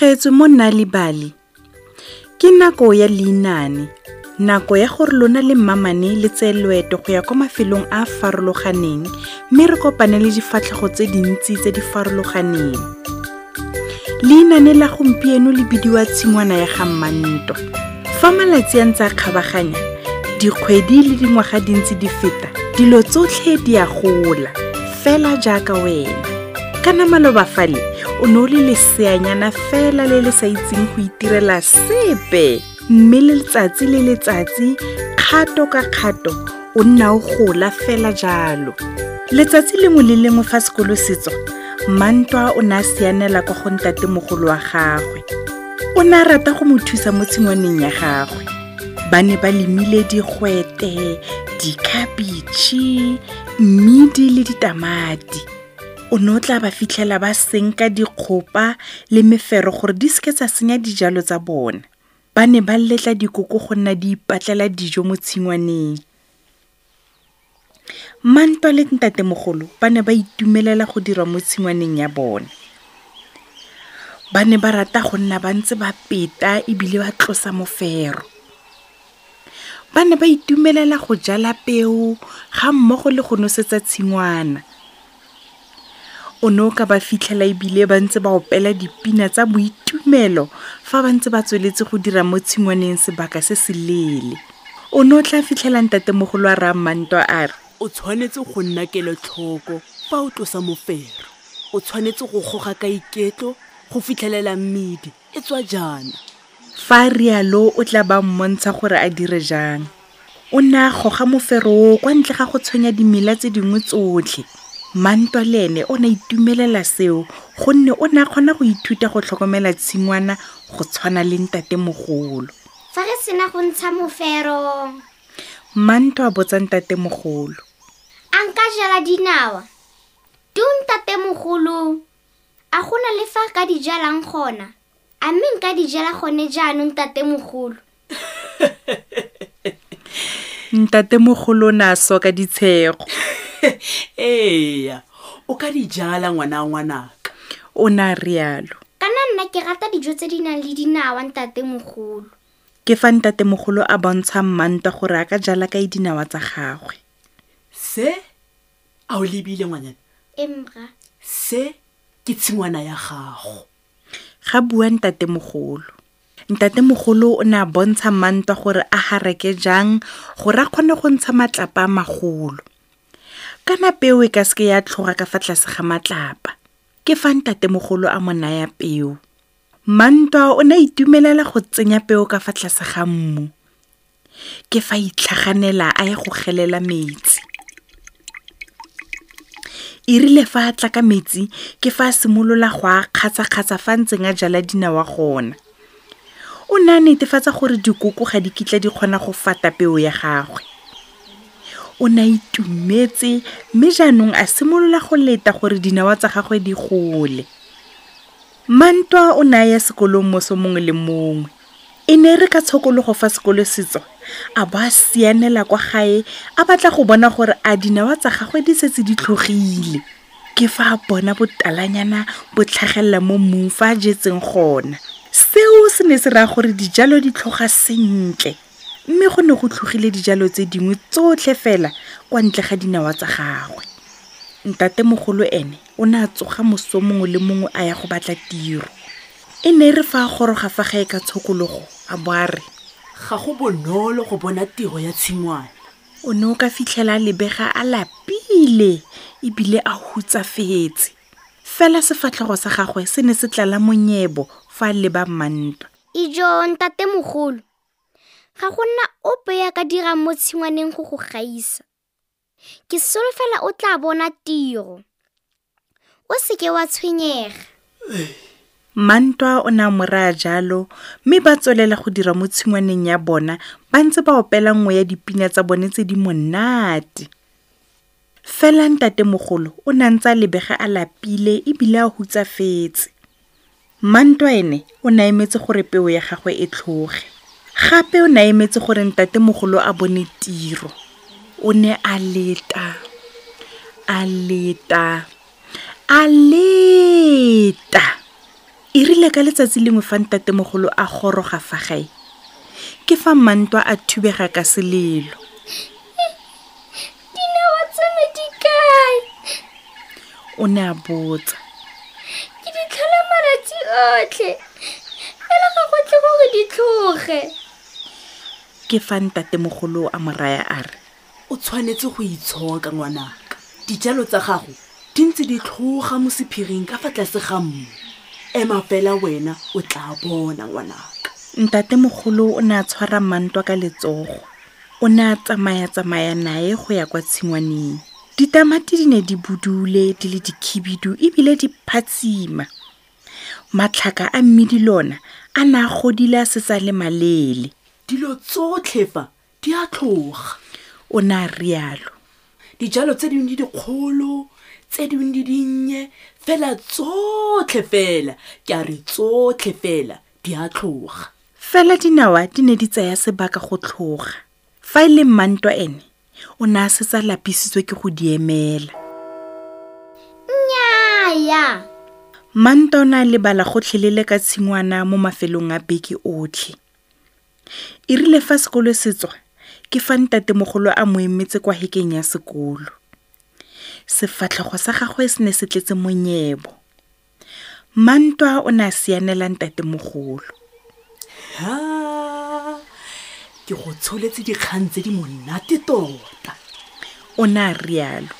le amogetswe mo bale ke nako ya leinane nako ya gore lona le mmamane le tseye loeto go ya kwa mafelong a a farologaneng mme re kopane le difatlhego tse dintsi tse di farologaneng. Leinane la gompieno le bidiwa tshingwana ya ga mmantwa fa malatsi a ntse a kgabaganya dikgwedi le dingwaga dintsi di feta dilo tsotlhe di a gola fela jaaka wena. Kana maloba fale o ne o le leseanyana fela le le sa itseng go itirela sepe. Mme le letsatsi le letsatsi kgato ka kgato o nna o gola fela jalo. Letsatsi lengwe le lengwe fa sekolo setso mantwa o ne a sianela kwa go ntatemogolo wa gagwe. O ne a rata go mo thusa mo tshingwaneng ya gagwe. Ba ne ba lemile digwete dikhabitšhe mmidi le ditamati o ne o tla ba fitlhela ba senka dikgopa le mefero gore di seke tsa senya dijalo tsa bona. Ba ne ba letla dikoko go nna di ipatlela dijo mo tshingwaneng. Mantwa le ntatemogolo ba ne ba itumelela go dira mo tshingwaneng ya bone ba ne ba rata go nna ba ntse ba peta ebile ba tlosa mofero. Ba ne ba itumelela go jala peo ga mmogo le go nosetsa tshingwana o ne o ka ba fitlhela ebile ba ntse ba opela dipina tsa boitumelo fa ba ntse ba tsweletse go dira mo tshingwaneng sebaka se se leele. O ne o tla fitlhela ntatemogolo a raya mantwa a re o tshwanetse go nna kelotlhoko fa o tlosa mofero. O tshwanetse go goga ka iketlo go fitlhelela mmidi e tswa jaana. Fa rialo o tla ba mmontsha gore a dire jang? O ne a goga mofero o kwa ntle ga go tshwenya dimela tse dingwe tsotlhe mantwa le ene o ne a itumelela seo gonne o ne a kgona go ithuta go tlhokomela tshingwana go tshwana le ntatemogolo. Fa re sena go ntsha mofero. Mantwa a botsa ntatemogolo. A nka jala dinawa. Tun tatemogolo a gona le fa ka di jalang gona. A mme nka di jala gone jaanong tatemogolo ntatemogolo o ne a soka ditshego eya o ka di jala ngwana wa ngwanaka. O ne a rialo. Kana nna ke rata dijo tse di nang le dinawa ntatemogolo ke fa ntatemogolo a bontsha mmantwa gore a ka jala kae dinawa tsa gagwe. Se? A o lebile ngwanyana emra se? Ke tshingwana ya gago. Ga bua ntatemogolo ntatemogolo o ne a bontsha mmantwa gore a gareke jang gore a kgone go ntsha matlapa a magolo kana peo e ka seke ya tlhoga ka fa tlase ga matlapa. Ke fa ntatemogolo a mo naya peo. Mantwa o ne a itumelela go tsenya peo ka fa tlase ga mmu. Ke fa itlhaganela a ya go gelela metsi. E rile fa a tla ka metsi ke fa a simolola go a kgatsa-kgatsa fa ntseng a jala dinawa gona. O ne a netefatsa gore dikoko ga di kitla di kgona go fata peo ya gagwe o ne a itumetse mme jaanong a simolola go leta gore dinawa tsa gagwe di gole. Mantwa o ne a ya sekolong moso mongwe le mongwe. E ne e re ka tshokologo fa sekolo setso a bo a sianela kwa gae a batla go bona gore a dinawa tsa gagwe di setse di tlhogile. Ke fa a bona botalanyana bo tlhagelela mo mmung fa a jetseng gona. Seo se ne se raya gore dijalo di tlhoga sentle mme go ne go tlhogile dijalo tse dingwe tsotlhe fela kwa ntle ga dinawa tsa gagwe. Ntatemogolo ene o ne a tsoga moso mongwe le mongwe a ya go batla tiro. E ne e re fa a goroga fa gae ka tshokologo a bo a re ga go bonolo go bona tiro ya tshingwana. O ne o ka fitlhela a lebega a lapile ebile a hutsafetse. Fela sefatlhego sa gagwe se ne se tlala monyebo fa a leba mmantwa ijo ntatemogolo ga go nna ope ya ka dirang mo tshingwaneng go go gaisa. Ke solofela o tla bona tiro. O seke wa tshwenyega. Mantwa o ne a mo raya jalo mme ba tswelela go dira mo tshingwaneng ya bona ba ntse ba opela nngwe ya dipina tsa bone tse di monate. Fela ntatemogolo o ne a ntse a lebega a lapile ebile a hutsafetse. Mantwa ene o ne a emetse gore peo ya gagwe e tlhoge gape o ne a emetse gore ntatemogolo a bone tiro. O ne a leta a leta a leta. E rile ka letsatsi lengwe fa ntatemogolo a goroga fa gae. Ke fa mantwa a thubega ka selelo. Dinawa tsame di kae? O ne a botsa. Ke di tlhola malatsi otlhe. Fela ga go tle gore di tlhoge ke fa ntatemogolo a moraya a re? O tshwanetse go itshoka ngwanaka. Dijalo tsa gago di ntse di tlhoga mo sephiring ka fa tlase ga mmu. Ema fela wena o tla bona ngwanaka. Ntatemogolo o ne a tshwara mantwa ka letsogo. O ne a tsamaya-tsamaya nae go ya kwa tshingwaneng. Ditamati di ne di budule di le dikhibidu ebile di phatsima. Matlhaka a mmidi lona a ne a godile a setsa le malele dilo tsotlhe fa di a tlhoga. O ne a rialo. Dijalo tse dingwe di dikgolo tse dingwe di dinnye fela tsotlhe fela ke a re tsotlhe fela di a tlhoga. Fela dinawa di ne di tsaya sebaka go tlhoga. Fa e le mmantwa ene o ne a setsa lapisitswe ke go di emela. Nnyaya! Manta o ne a lebala gotlhelele ka tshingwana mo mafelong a beke otlhe e rile fa sekolo se tswa ke fa ntatemogolo a mo emetse kwa hekeng ya sekolo. Sefatlhego sa gagwe se ne se tletse monyebo. Mantwa o ne a sianela ntatemogolo. Ha ke go tsholetse dikgang tse di monate tota. O ne a rialo.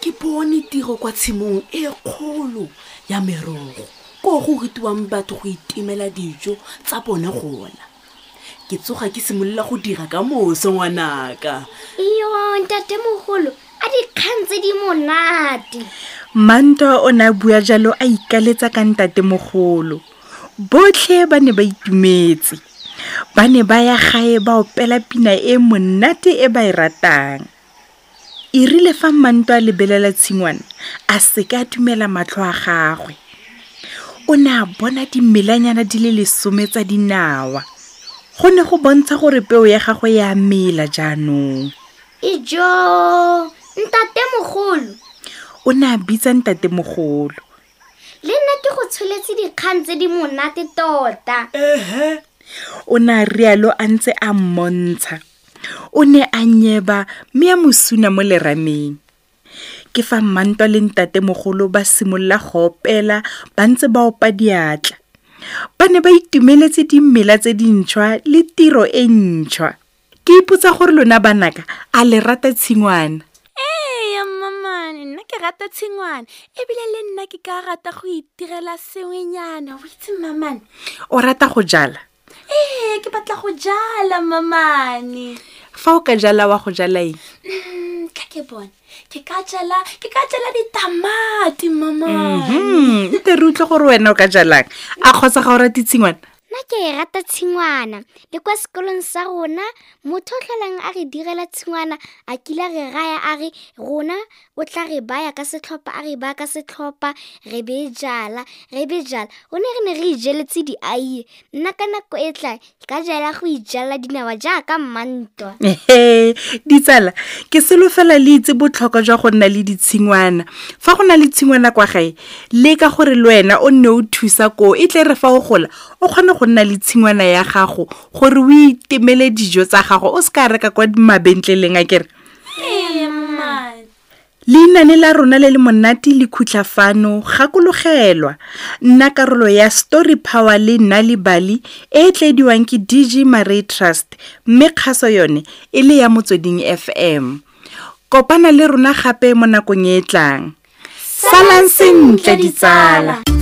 Ke bone tiro kwa tshimong e kgolo ya merogo ko go rutiwang batho go itemela dijo tsa bone gona ke tsoga ke simolola go dira ka moso ngwanaka. Iyo ntatemogolo a dikgang tse di monate. Mantwa o ne a bua jalo a ikaletsa ka ntatemogolo. Botlhe ba ne ba itumetse. Ba ne ba ya gae ba opela pina e monate e ba e ratang. E rile fa mantwa a lebelela tshingwana a seke a dumela matlho a gagwe. O ne a bona dimelanyana di le lesome tsa dinawa go ne go bontsha gore peo ya gagwe ya mela jaanong. Ijo ntatemogolo. O ne a bitsa ntatemogolo. Le nna ke go tsholetse dikgang tse di monate tota. Ehe. O ne a rialo a ntse a mmontsha. O ne a nyeba mme a mosuna mo lerameng. Ke fa mmantwa le ntatemogolo ba simolola go opela ba ntse ba opa diatla ba ne ba itumeletse dimela tse dintšhwa le tiro e ntšhwa. Ke ipotsa gore lona banaka a le rata tshingwana. Ee mmamane nna ke rata tshingwana. Ebile le nna ke ka rata go itirela sengwenyana. O itse mmamane o rata go jala? Ee ke batla go jala mmamane fa o ka jala wa go jala eng? Mm, ka ke bone kekajala ke ka jala ditamati mama nterutlwe mhm, mm, gore wena o ka jalang a kgotsa ga o ratitshingwana nna ke e rata tshingwana. Le kwa sekolong sa rona motho o tlholang a re direla tshingwana a kile re raya a re rona o tla re baya ka setlhopha a re baya ka setlhopha re be jala re be jala. Go ne re ne re ijeletse diaie. Nna ka nako e tla ka jala go ijala dinawa jaaka mmantwa. Ditsala ke solofela le itse botlhokwa jwa go nna le ditshingwana. Fa go na le tshingwana kwa gae le ka gore le wena o nne o thusa koo e tle re fa o gola o kgone go nna le tshingwana ya gago gore o itemele dijo tsa gago o se ka reka kwa mabentleleng a kere? Ee leinane la rona le le monate le khutla fano gakologelwa. Nna karolo ya story power le nna le bali e e tlediwang ke dg maray trust mme kgaso yone e le ya motsweding fm kopana le rona gape mo nakong e e tlang. Salang sentle ditsala